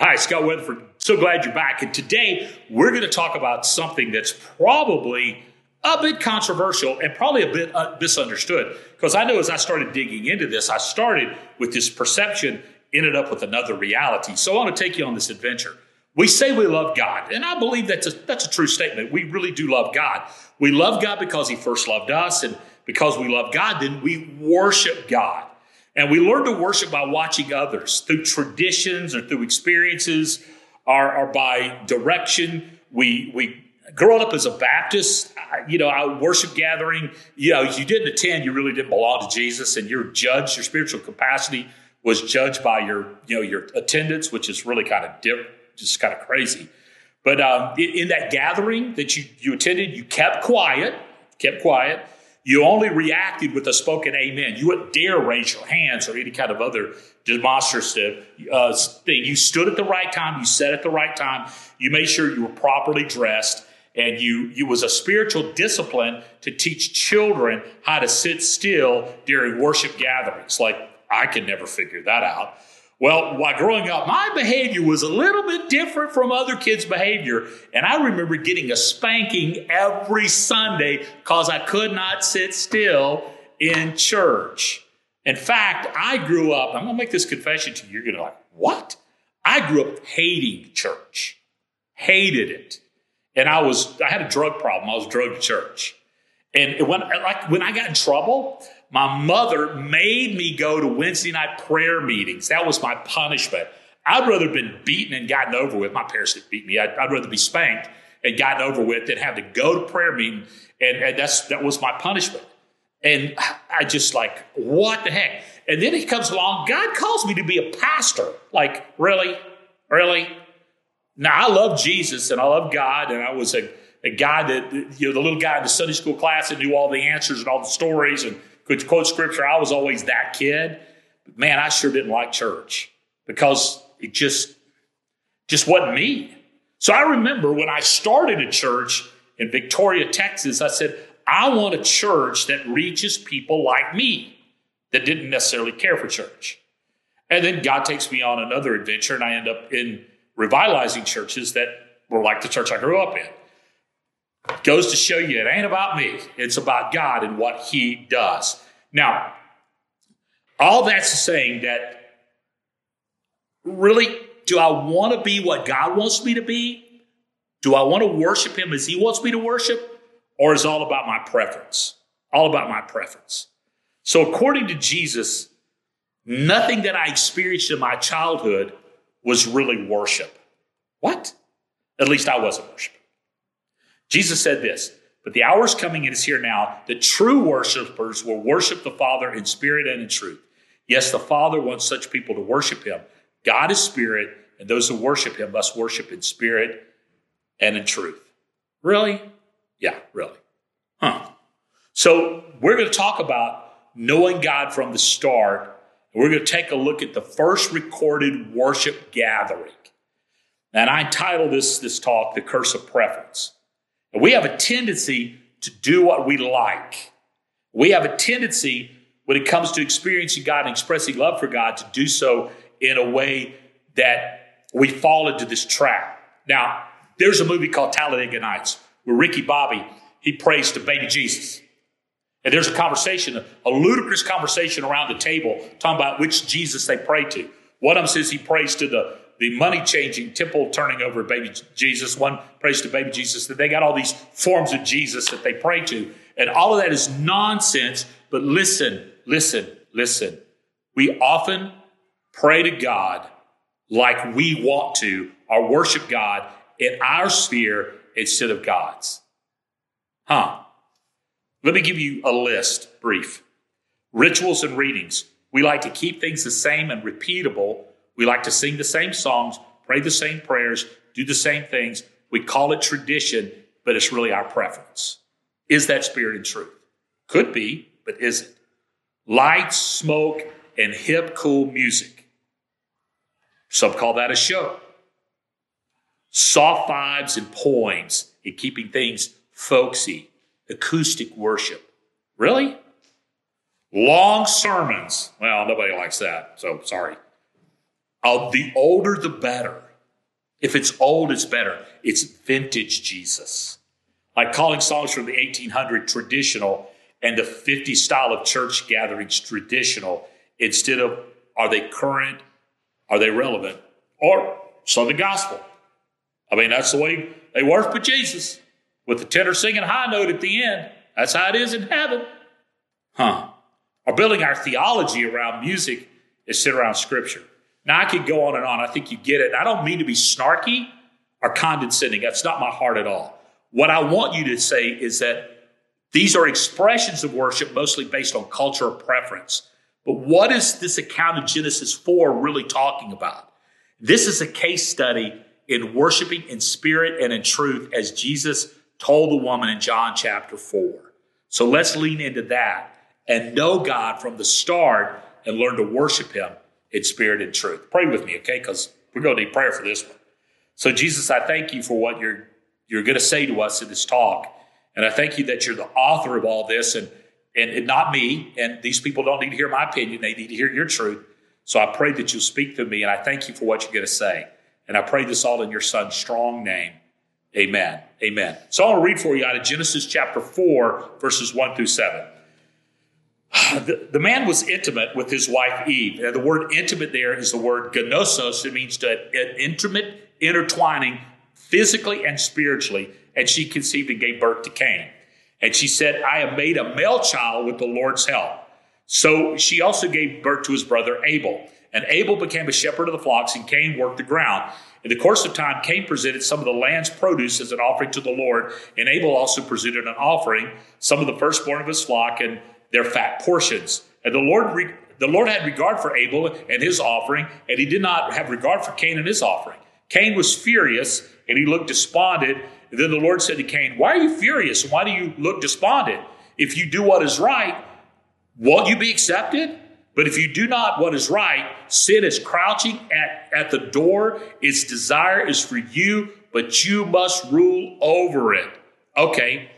Hi, Scott Weatherford. So glad you're back. And today we're going to talk about something that's probably a bit controversial and probably a bit uh, misunderstood. Because I know as I started digging into this, I started with this perception, ended up with another reality. So I want to take you on this adventure. We say we love God, and I believe that's a, that's a true statement. We really do love God. We love God because He first loved us, and because we love God, then we worship God. And we learn to worship by watching others through traditions or through experiences or, or by direction. We, we, growing up as a Baptist, you know, our worship gathering, you know, if you didn't attend, you really didn't belong to Jesus, and your judge, your spiritual capacity was judged by your, you know, your attendance, which is really kind of dip, just kind of crazy. But um, in, in that gathering that you, you attended, you kept quiet, kept quiet. You only reacted with a spoken amen. You wouldn't dare raise your hands or any kind of other demonstrative uh, thing. You stood at the right time. You sat at the right time. You made sure you were properly dressed. And you, you was a spiritual discipline to teach children how to sit still during worship gatherings. Like I could never figure that out. Well, while growing up, my behavior was a little bit different from other kids' behavior. And I remember getting a spanking every Sunday because I could not sit still in church. In fact, I grew up, I'm going to make this confession to you. You're going to like, what? I grew up hating church, hated it. And I was, I had a drug problem. I was drugged to church. And when, like, when I got in trouble, my mother made me go to Wednesday night prayer meetings. That was my punishment. I'd rather have been beaten and gotten over with. My parents didn't beat me. I'd, I'd rather be spanked and gotten over with than have to go to prayer meeting. And, and that's that was my punishment. And I just like, what the heck? And then he comes along. God calls me to be a pastor. Like, really? Really? Now, I love Jesus and I love God, and I was a, a guy that, you know, the little guy in the Sunday school class that knew all the answers and all the stories and could quote scripture. I was always that kid. But man, I sure didn't like church because it just, just wasn't me. So I remember when I started a church in Victoria, Texas, I said, I want a church that reaches people like me that didn't necessarily care for church. And then God takes me on another adventure, and I end up in revitalizing churches that were like the church I grew up in. Goes to show you it ain't about me, it's about God and what He does. Now, all that's saying that really, do I want to be what God wants me to be? Do I want to worship Him as He wants me to worship? Or is all about my preference? All about my preference. So, according to Jesus, nothing that I experienced in my childhood was really worship. What? At least I wasn't worshiping. Jesus said this, but the hour is coming and is here now that true worshipers will worship the Father in spirit and in truth. Yes, the Father wants such people to worship him. God is spirit, and those who worship him must worship in spirit and in truth. Really? Yeah, really. Huh. So we're going to talk about knowing God from the start. We're going to take a look at the first recorded worship gathering. And I entitled this, this talk, The Curse of Preference. We have a tendency to do what we like. We have a tendency when it comes to experiencing God and expressing love for God to do so in a way that we fall into this trap. Now, there's a movie called Talladega Nights where Ricky Bobby, he prays to baby Jesus. And there's a conversation, a ludicrous conversation around the table talking about which Jesus they pray to. One of them says he prays to the the money changing temple turning over baby Jesus. One prays to baby Jesus. That they got all these forms of Jesus that they pray to. And all of that is nonsense. But listen, listen, listen. We often pray to God like we want to or worship God in our sphere instead of God's. Huh. Let me give you a list, brief. Rituals and readings. We like to keep things the same and repeatable we like to sing the same songs, pray the same prayers, do the same things. We call it tradition, but it's really our preference. Is that spirit and truth? Could be, but is it? Lights, smoke, and hip, cool music. Some call that a show. Soft vibes and poems and keeping things folksy, acoustic worship. Really? Long sermons. Well, nobody likes that, so sorry. Uh, the older, the better. If it's old, it's better. It's vintage Jesus. Like calling songs from the 1800 traditional and the 50 style of church gatherings traditional instead of are they current? Are they relevant? Or Southern gospel. I mean, that's the way they worship Jesus with the tenor singing high note at the end. That's how it is in heaven. Huh. Or building our theology around music instead around scripture. Now, I could go on and on. I think you get it. I don't mean to be snarky or condescending. That's not my heart at all. What I want you to say is that these are expressions of worship mostly based on culture or preference. But what is this account of Genesis 4 really talking about? This is a case study in worshiping in spirit and in truth as Jesus told the woman in John chapter 4. So let's lean into that and know God from the start and learn to worship Him in spirit and truth. Pray with me, okay? Because we're going to need prayer for this one. So, Jesus, I thank you for what you're, you're going to say to us in this talk. And I thank you that you're the author of all this and, and, and not me. And these people don't need to hear my opinion, they need to hear your truth. So I pray that you'll speak to me, and I thank you for what you're going to say. And I pray this all in your son's strong name. Amen. Amen. So I want to read for you out of Genesis chapter 4, verses 1 through 7. The, the, man was intimate with his wife Eve. And the word intimate there is the word gnosos. It means to, an intimate intertwining physically and spiritually and she conceived and gave birth to Cain. And she said, I have made a male child with the Lord's help. So she also gave birth to his brother Abel. And Abel became a shepherd of the flocks, and Cain worked the ground. In the course of time, Cain presented some of the land's produce as an offering to the Lord, and Abel also presented an offering, some of the firstborn of his flock and their fat portions. And the Lord, re- the Lord had regard for Abel and his offering, and he did not have regard for Cain and his offering. Cain was furious, and he looked despondent and then the Lord said to Cain, Why are you furious? Why do you look despondent? If you do what is right, won't you be accepted? But if you do not what is right, sin is crouching at, at the door. Its desire is for you, but you must rule over it. Okay,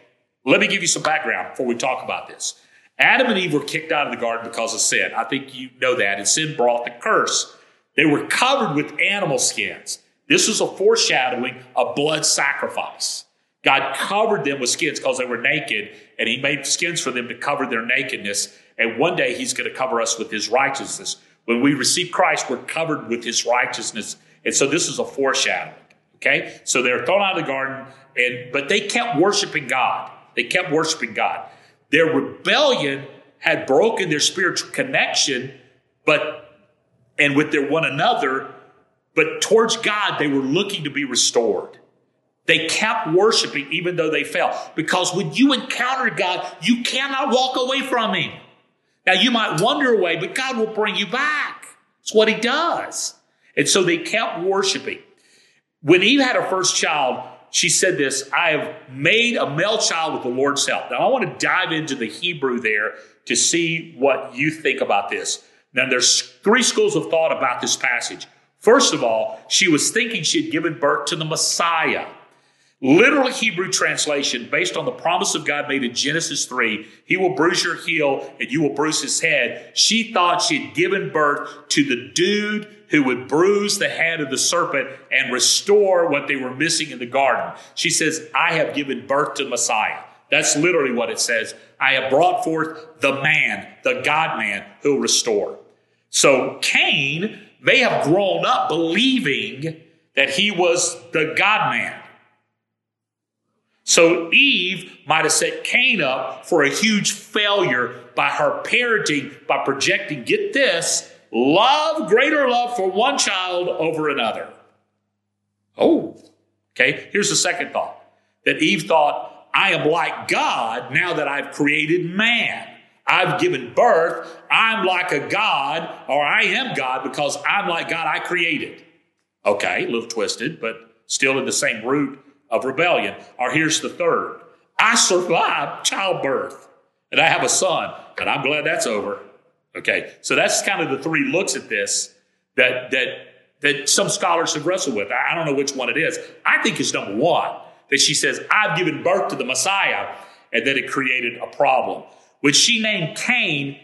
let me give you some background before we talk about this. Adam and Eve were kicked out of the garden because of sin. I think you know that. And sin brought the curse. They were covered with animal skins. This was a foreshadowing of blood sacrifice. God covered them with skins because they were naked, and He made skins for them to cover their nakedness. And one day He's going to cover us with His righteousness. When we receive Christ, we're covered with His righteousness. And so this is a foreshadowing. Okay? So they're thrown out of the garden, and but they kept worshiping God. They kept worshiping God. Their rebellion had broken their spiritual connection, but and with their one another, but towards God, they were looking to be restored. They kept worshiping even though they fell. Because when you encounter God, you cannot walk away from Him. Now, you might wander away, but God will bring you back. It's what He does. And so they kept worshiping. When Eve had her first child, she said this I have made a male child with the Lord's help. Now, I want to dive into the Hebrew there to see what you think about this. Now, there's three schools of thought about this passage. First of all, she was thinking she had given birth to the Messiah. Literal Hebrew translation based on the promise of God made in Genesis 3 He will bruise your heel and you will bruise his head. She thought she had given birth to the dude who would bruise the head of the serpent and restore what they were missing in the garden. She says, I have given birth to Messiah. That's literally what it says. I have brought forth the man, the God man who will restore. So Cain they have grown up believing that he was the God man. So Eve might have set Cain up for a huge failure by her parenting, by projecting, get this, love, greater love for one child over another. Oh, okay. Here's the second thought that Eve thought, I am like God now that I've created man. I've given birth. I'm like a God, or I am God because I'm like God I created. Okay, a little twisted, but still in the same root of rebellion. Or here's the third I survived childbirth, and I have a son, and I'm glad that's over. Okay, so that's kind of the three looks at this that that that some scholars have wrestled with. I don't know which one it is. I think it's number one that she says, I've given birth to the Messiah, and that it created a problem which she named Cain,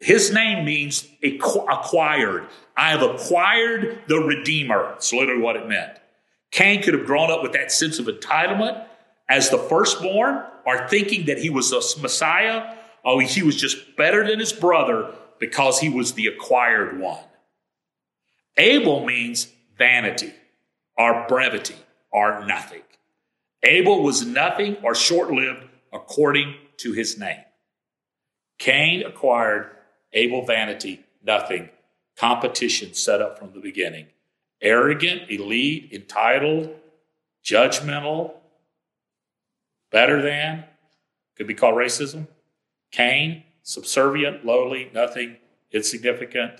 his name means acquired. I have acquired the Redeemer. That's literally what it meant. Cain could have grown up with that sense of entitlement as the firstborn or thinking that he was a Messiah or he was just better than his brother because he was the acquired one. Abel means vanity or brevity or nothing. Abel was nothing or short lived according to his name. Cain acquired Abel vanity, nothing. Competition set up from the beginning. Arrogant, elite, entitled, judgmental, better than, could be called racism. Cain, subservient, lowly, nothing, insignificant.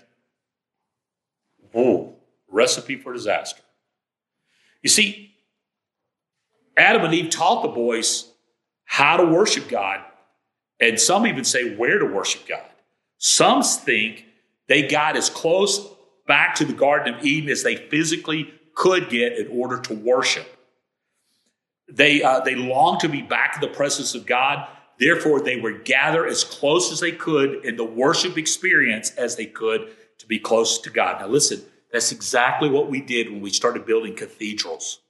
Ooh, recipe for disaster. You see, Adam and Eve taught the boys how to worship God, and some even say where to worship God. Some think they got as close back to the Garden of Eden as they physically could get in order to worship. They, uh, they longed to be back in the presence of God. Therefore, they would gather as close as they could in the worship experience as they could to be close to God. Now, listen, that's exactly what we did when we started building cathedrals.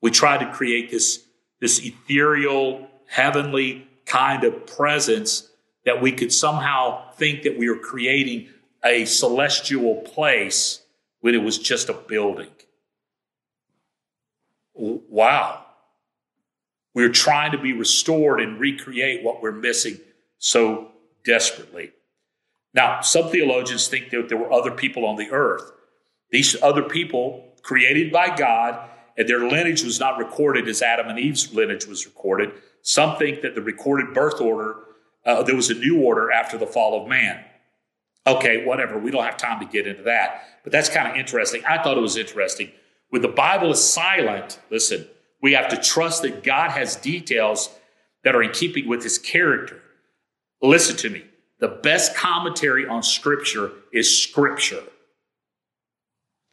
We tried to create this, this ethereal, heavenly kind of presence that we could somehow think that we were creating a celestial place when it was just a building. Wow. We're trying to be restored and recreate what we're missing so desperately. Now, some theologians think that there were other people on the earth. These other people, created by God, and their lineage was not recorded as Adam and Eve's lineage was recorded. Some think that the recorded birth order, uh, there was a new order after the fall of man. Okay, whatever. We don't have time to get into that, but that's kind of interesting. I thought it was interesting. When the Bible is silent, listen, we have to trust that God has details that are in keeping with his character. Listen to me. The best commentary on Scripture is Scripture.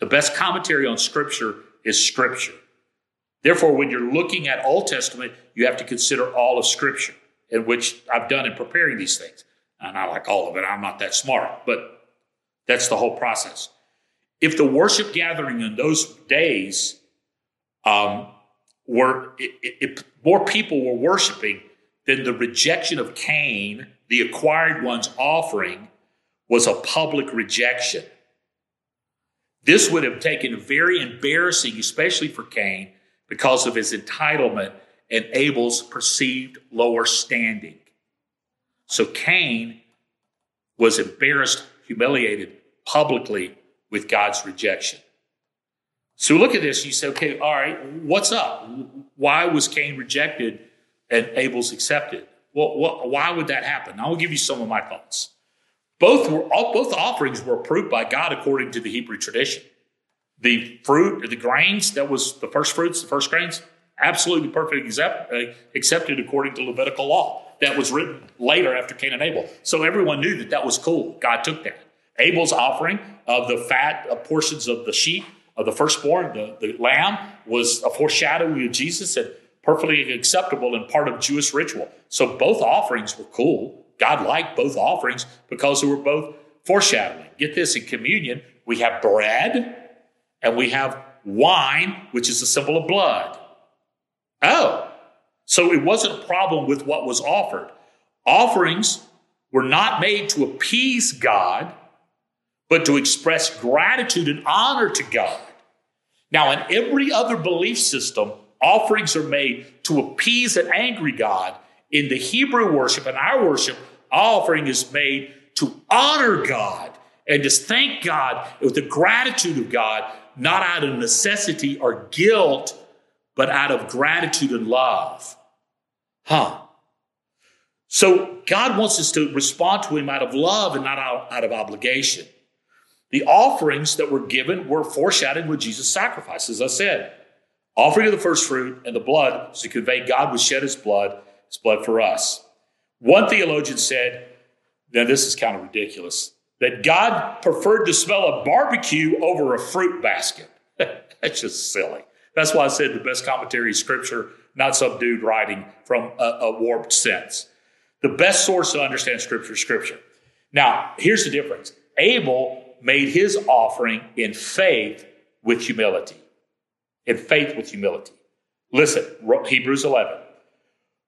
The best commentary on Scripture is Scripture. Therefore, when you're looking at Old Testament, you have to consider all of Scripture, in which I've done in preparing these things. And I like all of it. I'm not that smart, but that's the whole process. If the worship gathering in those days um, were, if more people were worshiping, then the rejection of Cain, the acquired one's offering, was a public rejection. This would have taken very embarrassing, especially for Cain, because of his entitlement and Abel's perceived lower standing. So Cain was embarrassed, humiliated publicly with God's rejection. So look at this. You say, okay, all right, what's up? Why was Cain rejected and Abel's accepted? Well, what, why would that happen? I will give you some of my thoughts. Both were both offerings were approved by God according to the Hebrew tradition. The fruit, the grains, that was the first fruits, the first grains, absolutely perfect, accept, uh, accepted according to Levitical law. That was written later after Cain and Abel. So everyone knew that that was cool. God took that. Abel's offering of the fat of portions of the sheep, of the firstborn, the, the lamb, was a foreshadowing of Jesus and perfectly acceptable and part of Jewish ritual. So both offerings were cool. God liked both offerings because they were both foreshadowing. Get this in communion, we have bread and we have wine, which is a symbol of blood. Oh, so it wasn't a problem with what was offered. Offerings were not made to appease God, but to express gratitude and honor to God. Now, in every other belief system, offerings are made to appease an angry God. In the Hebrew worship and our worship, offering is made to honor God and to thank God with the gratitude of God, not out of necessity or guilt, but out of gratitude and love. Huh. So God wants us to respond to Him out of love and not out, out of obligation. The offerings that were given were foreshadowed with Jesus' sacrifice, as I said. Offering of the first fruit and the blood to convey God would shed his blood, his blood for us. One theologian said, now this is kind of ridiculous, that God preferred the smell of barbecue over a fruit basket. That's just silly. That's why I said the best commentary is scripture, not dude writing from a, a warped sense. The best source to understand scripture is scripture. Now, here's the difference Abel made his offering in faith with humility. In faith with humility. Listen, Hebrews 11.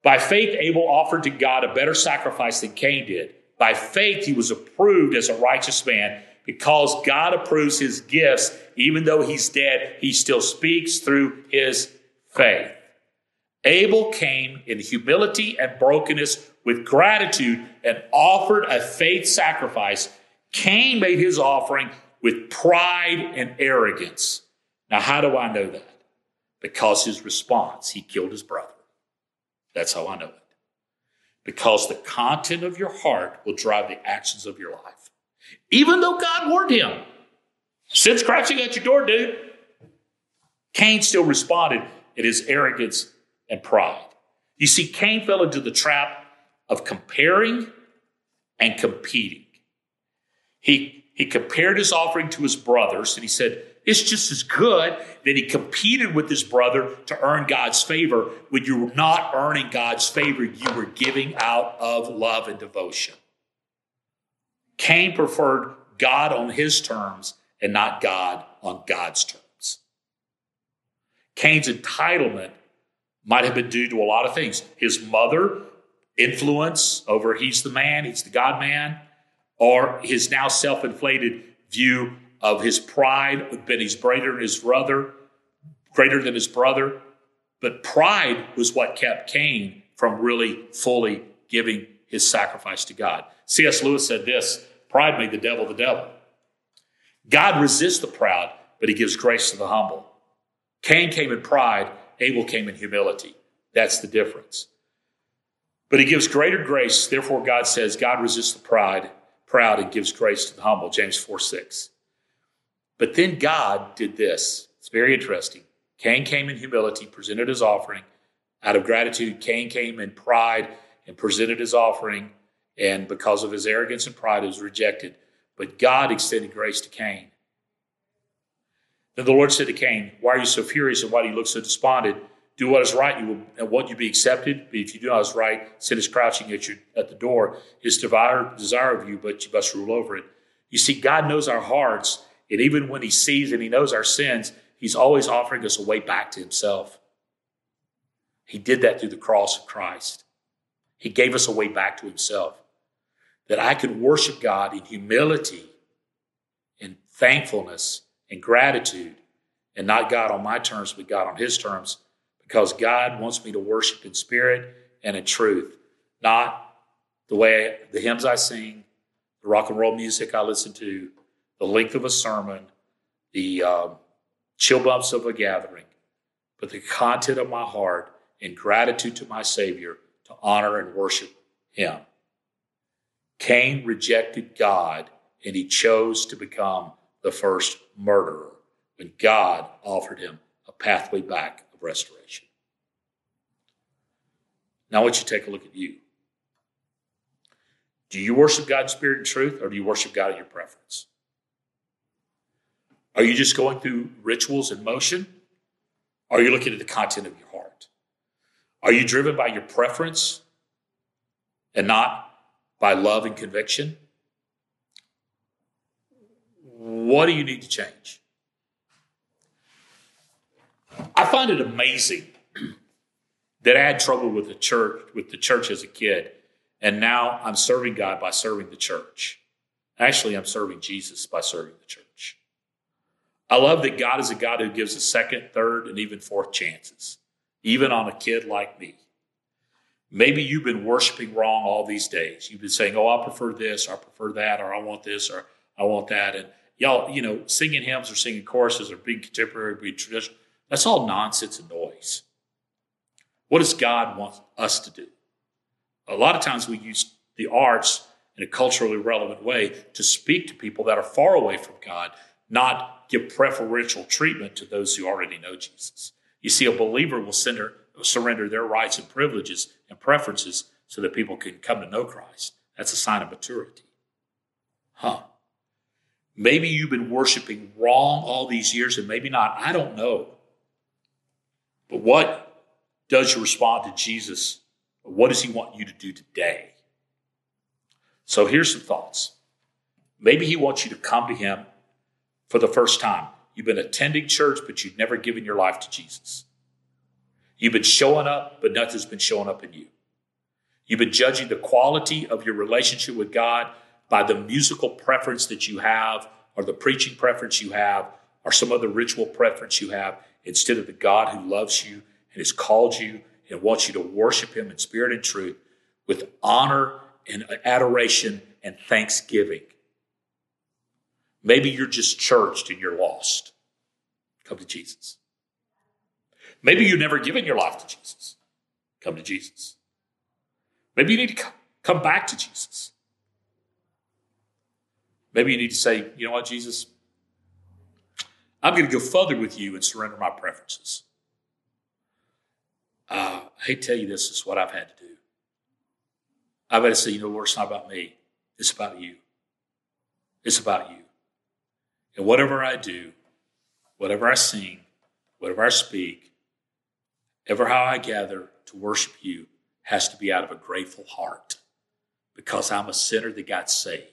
By faith, Abel offered to God a better sacrifice than Cain did. By faith, he was approved as a righteous man because God approves his gifts. Even though he's dead, he still speaks through his faith. Abel came in humility and brokenness with gratitude and offered a faith sacrifice. Cain made his offering with pride and arrogance. Now, how do I know that? Because his response, he killed his brother. That's how I know it. Because the content of your heart will drive the actions of your life. Even though God warned him, sin scratching at your door, dude. Cain still responded in his arrogance and pride. You see, Cain fell into the trap of comparing and competing. He, he compared his offering to his brothers and he said, It's just as good. Then he competed with his brother to earn God's favor. When you were not earning God's favor, you were giving out of love and devotion. Cain preferred God on his terms and not God on God's terms. Cain's entitlement might have been due to a lot of things. His mother, influence over he's the man, he's the God man, or his now self inflated view of his pride that he's greater than his brother, greater than his brother. But pride was what kept Cain from really fully giving his sacrifice to God. C.S. Lewis said this pride made the devil the devil. God resists the proud, but he gives grace to the humble. Cain came in pride, Abel came in humility. That's the difference. But he gives greater grace. Therefore, God says, God resists the pride, proud, and gives grace to the humble. James 4 6. But then God did this. It's very interesting. Cain came in humility, presented his offering. Out of gratitude, Cain came in pride and presented his offering. And because of his arrogance and pride, it was rejected. But God extended grace to Cain. Then the Lord said to Cain, Why are you so furious and why do you look so despondent? Do what is right, you will, and what you be accepted. But if you do not is right, sin is crouching at you at the door. His desire, desire of you, but you must rule over it. You see, God knows our hearts, and even when He sees and He knows our sins, He's always offering us a way back to Himself. He did that through the cross of Christ. He gave us a way back to Himself. That I could worship God in humility, in thankfulness, and gratitude, and not God on my terms, but God on His terms, because God wants me to worship in spirit and in truth, not the way the hymns I sing, the rock and roll music I listen to, the length of a sermon, the um, chill bumps of a gathering, but the content of my heart in gratitude to my Savior to honor and worship Him. Cain rejected God and he chose to become the first murderer when God offered him a pathway back restoration. Now, I want you to take a look at you. Do you worship God in spirit and truth, or do you worship God in your preference? Are you just going through rituals and motion? Are you looking at the content of your heart? Are you driven by your preference and not by love and conviction? What do you need to change? I find it amazing that I had trouble with the church with the church as a kid, and now I'm serving God by serving the church. Actually, I'm serving Jesus by serving the church. I love that God is a God who gives a second, third, and even fourth chances, even on a kid like me. Maybe you've been worshiping wrong all these days. You've been saying, "Oh, I prefer this, or I prefer that, or I want this, or I want that," and y'all, you know, singing hymns or singing choruses or being contemporary, being traditional, that's all nonsense and noise. What does God want us to do? A lot of times we use the arts in a culturally relevant way to speak to people that are far away from God, not give preferential treatment to those who already know Jesus. You see, a believer will surrender their rights and privileges and preferences so that people can come to know Christ. That's a sign of maturity. Huh. Maybe you've been worshiping wrong all these years and maybe not. I don't know. But what does you respond to Jesus? What does he want you to do today? So here's some thoughts. Maybe he wants you to come to him for the first time. You've been attending church, but you've never given your life to Jesus. You've been showing up, but nothing's been showing up in you. You've been judging the quality of your relationship with God by the musical preference that you have, or the preaching preference you have, or some other ritual preference you have, instead of the God who loves you and has called you and wants you to worship Him in spirit and truth with honor and adoration and thanksgiving. Maybe you're just churched and you're lost. Come to Jesus. Maybe you've never given your life to Jesus. Come to Jesus. Maybe you need to come back to Jesus. Maybe you need to say, you know what, Jesus, I'm going to go further with you and surrender my preferences. Uh, I tell you this, this is what I've had to do. I've had to say, you know, Lord, it's not about me. It's about you. It's about you. And whatever I do, whatever I sing, whatever I speak, ever how I gather to worship you has to be out of a grateful heart because I'm a sinner that got saved.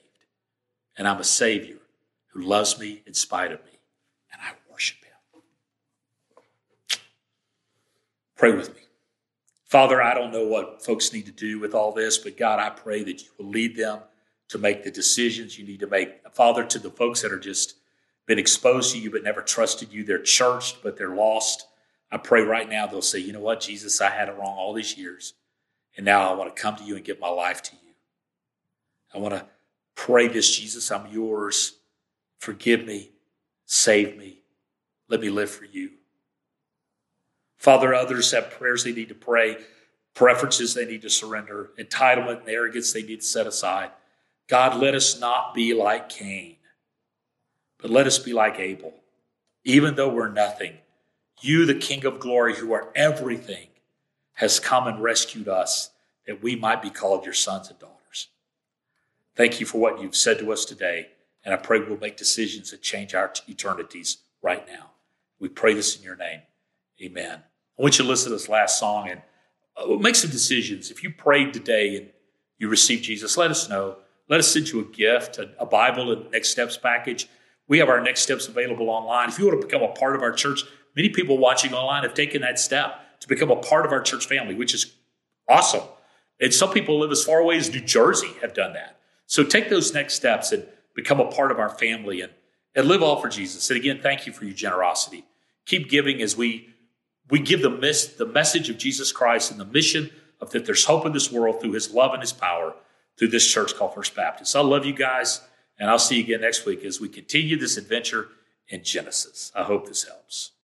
And I'm a Savior who loves me in spite of me. And I worship Him. Pray with me. Father, I don't know what folks need to do with all this, but God, I pray that you will lead them to make the decisions you need to make. Father, to the folks that are just been exposed to you but never trusted you, they're churched but they're lost. I pray right now they'll say, you know what, Jesus, I had it wrong all these years. And now I want to come to you and give my life to you. I want to pray this, Jesus, I'm yours. Forgive me. Save me. Let me live for you. Father, others have prayers they need to pray, preferences they need to surrender, entitlement and arrogance they need to set aside. God, let us not be like Cain, but let us be like Abel. Even though we're nothing, you, the King of glory, who are everything, has come and rescued us that we might be called your sons and daughters. Thank you for what you've said to us today, and I pray we'll make decisions that change our eternities right now. We pray this in your name. Amen. I want you to listen to this last song and uh, make some decisions. If you prayed today and you received Jesus, let us know. Let us send you a gift, a, a Bible, and Next Steps package. We have our Next Steps available online. If you want to become a part of our church, many people watching online have taken that step to become a part of our church family, which is awesome. And some people live as far away as New Jersey have done that. So take those next steps and become a part of our family and, and live all for Jesus. And again, thank you for your generosity. Keep giving as we we give the, mis- the message of Jesus Christ and the mission of that there's hope in this world through his love and his power through this church called First Baptist. I love you guys, and I'll see you again next week as we continue this adventure in Genesis. I hope this helps.